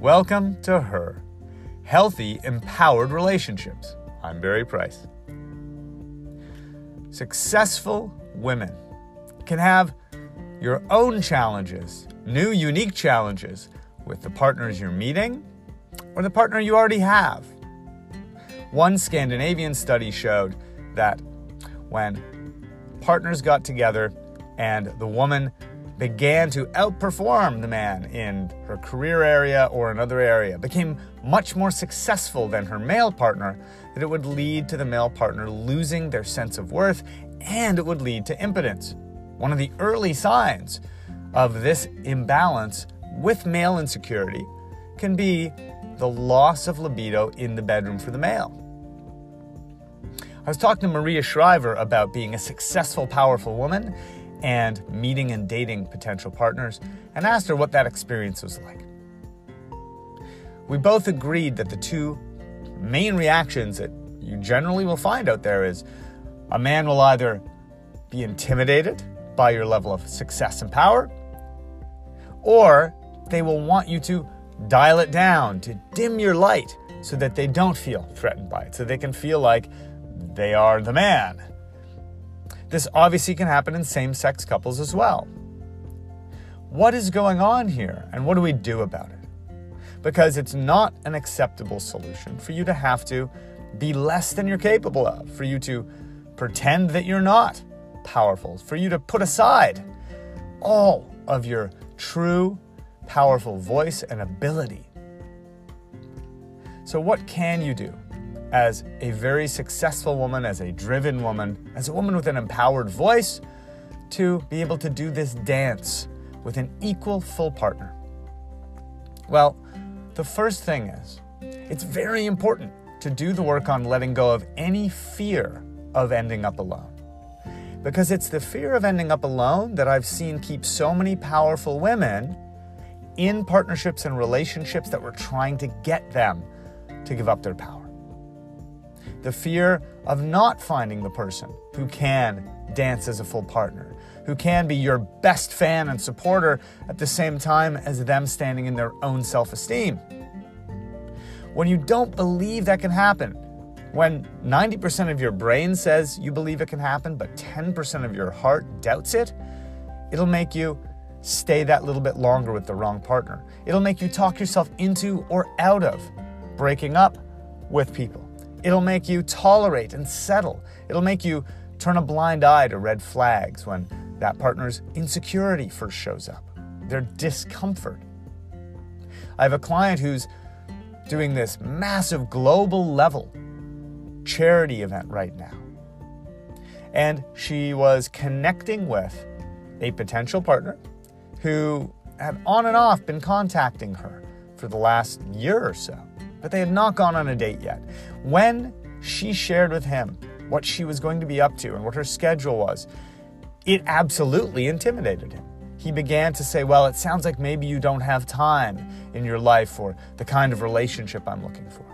Welcome to Her Healthy, Empowered Relationships. I'm Barry Price. Successful women can have your own challenges, new, unique challenges with the partners you're meeting or the partner you already have. One Scandinavian study showed that when partners got together and the woman began to outperform the man in her career area or another area, became much more successful than her male partner, that it would lead to the male partner losing their sense of worth and it would lead to impotence. One of the early signs of this imbalance with male insecurity can be the loss of libido in the bedroom for the male. I was talking to Maria Shriver about being a successful, powerful woman and meeting and dating potential partners and asked her what that experience was like. We both agreed that the two main reactions that you generally will find out there is a man will either be intimidated by your level of success and power, or they will want you to dial it down, to dim your light so that they don't feel threatened by it, so they can feel like they are the man. This obviously can happen in same sex couples as well. What is going on here, and what do we do about it? Because it's not an acceptable solution for you to have to be less than you're capable of, for you to pretend that you're not powerful, for you to put aside all of your true, powerful voice and ability. So, what can you do? As a very successful woman, as a driven woman, as a woman with an empowered voice, to be able to do this dance with an equal full partner? Well, the first thing is it's very important to do the work on letting go of any fear of ending up alone. Because it's the fear of ending up alone that I've seen keep so many powerful women in partnerships and relationships that were trying to get them to give up their power the fear of not finding the person who can dance as a full partner, who can be your best fan and supporter at the same time as them standing in their own self esteem. When you don't believe that can happen, when 90% of your brain says you believe it can happen, but 10% of your heart doubts it, it'll make you stay that little bit longer with the wrong partner. It'll make you talk yourself into or out of breaking up with people. It'll make you tolerate and settle. It'll make you turn a blind eye to red flags when that partner's insecurity first shows up, their discomfort. I have a client who's doing this massive global level charity event right now. And she was connecting with a potential partner who had on and off been contacting her for the last year or so but they had not gone on a date yet. When she shared with him what she was going to be up to and what her schedule was, it absolutely intimidated him. He began to say, Well, it sounds like maybe you don't have time in your life for the kind of relationship I'm looking for.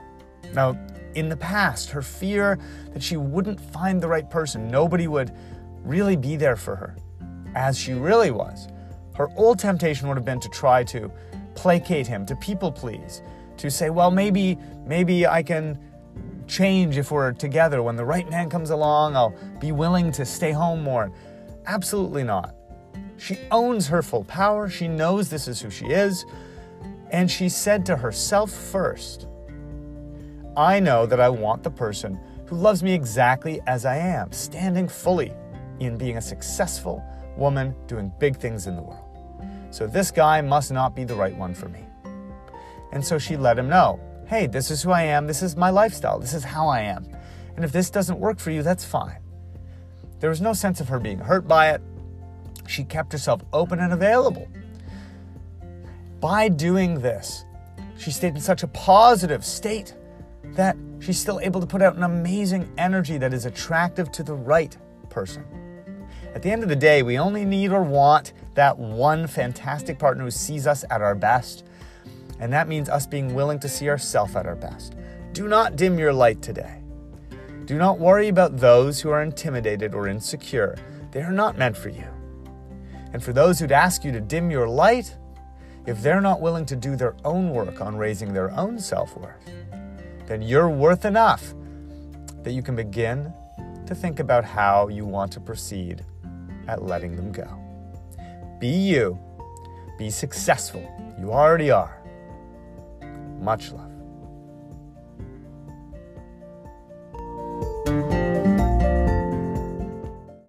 Now, in the past, her fear that she wouldn't find the right person, nobody would really be there for her as she really was. Her old temptation would have been to try to placate him, to people please, to say, well, maybe, maybe I can change if we're together. When the right man comes along, I'll be willing to stay home more. Absolutely not. She owns her full power. She knows this is who she is. And she said to herself first, I know that I want the person who loves me exactly as I am, standing fully in being a successful woman doing big things in the world. So this guy must not be the right one for me. And so she let him know hey, this is who I am, this is my lifestyle, this is how I am. And if this doesn't work for you, that's fine. There was no sense of her being hurt by it. She kept herself open and available. By doing this, she stayed in such a positive state that she's still able to put out an amazing energy that is attractive to the right person. At the end of the day, we only need or want that one fantastic partner who sees us at our best and that means us being willing to see ourselves at our best. Do not dim your light today. Do not worry about those who are intimidated or insecure. They are not meant for you. And for those who'd ask you to dim your light, if they're not willing to do their own work on raising their own self worth, then you're worth enough that you can begin to think about how you want to proceed at letting them go. Be you, be successful. You already are. Much love.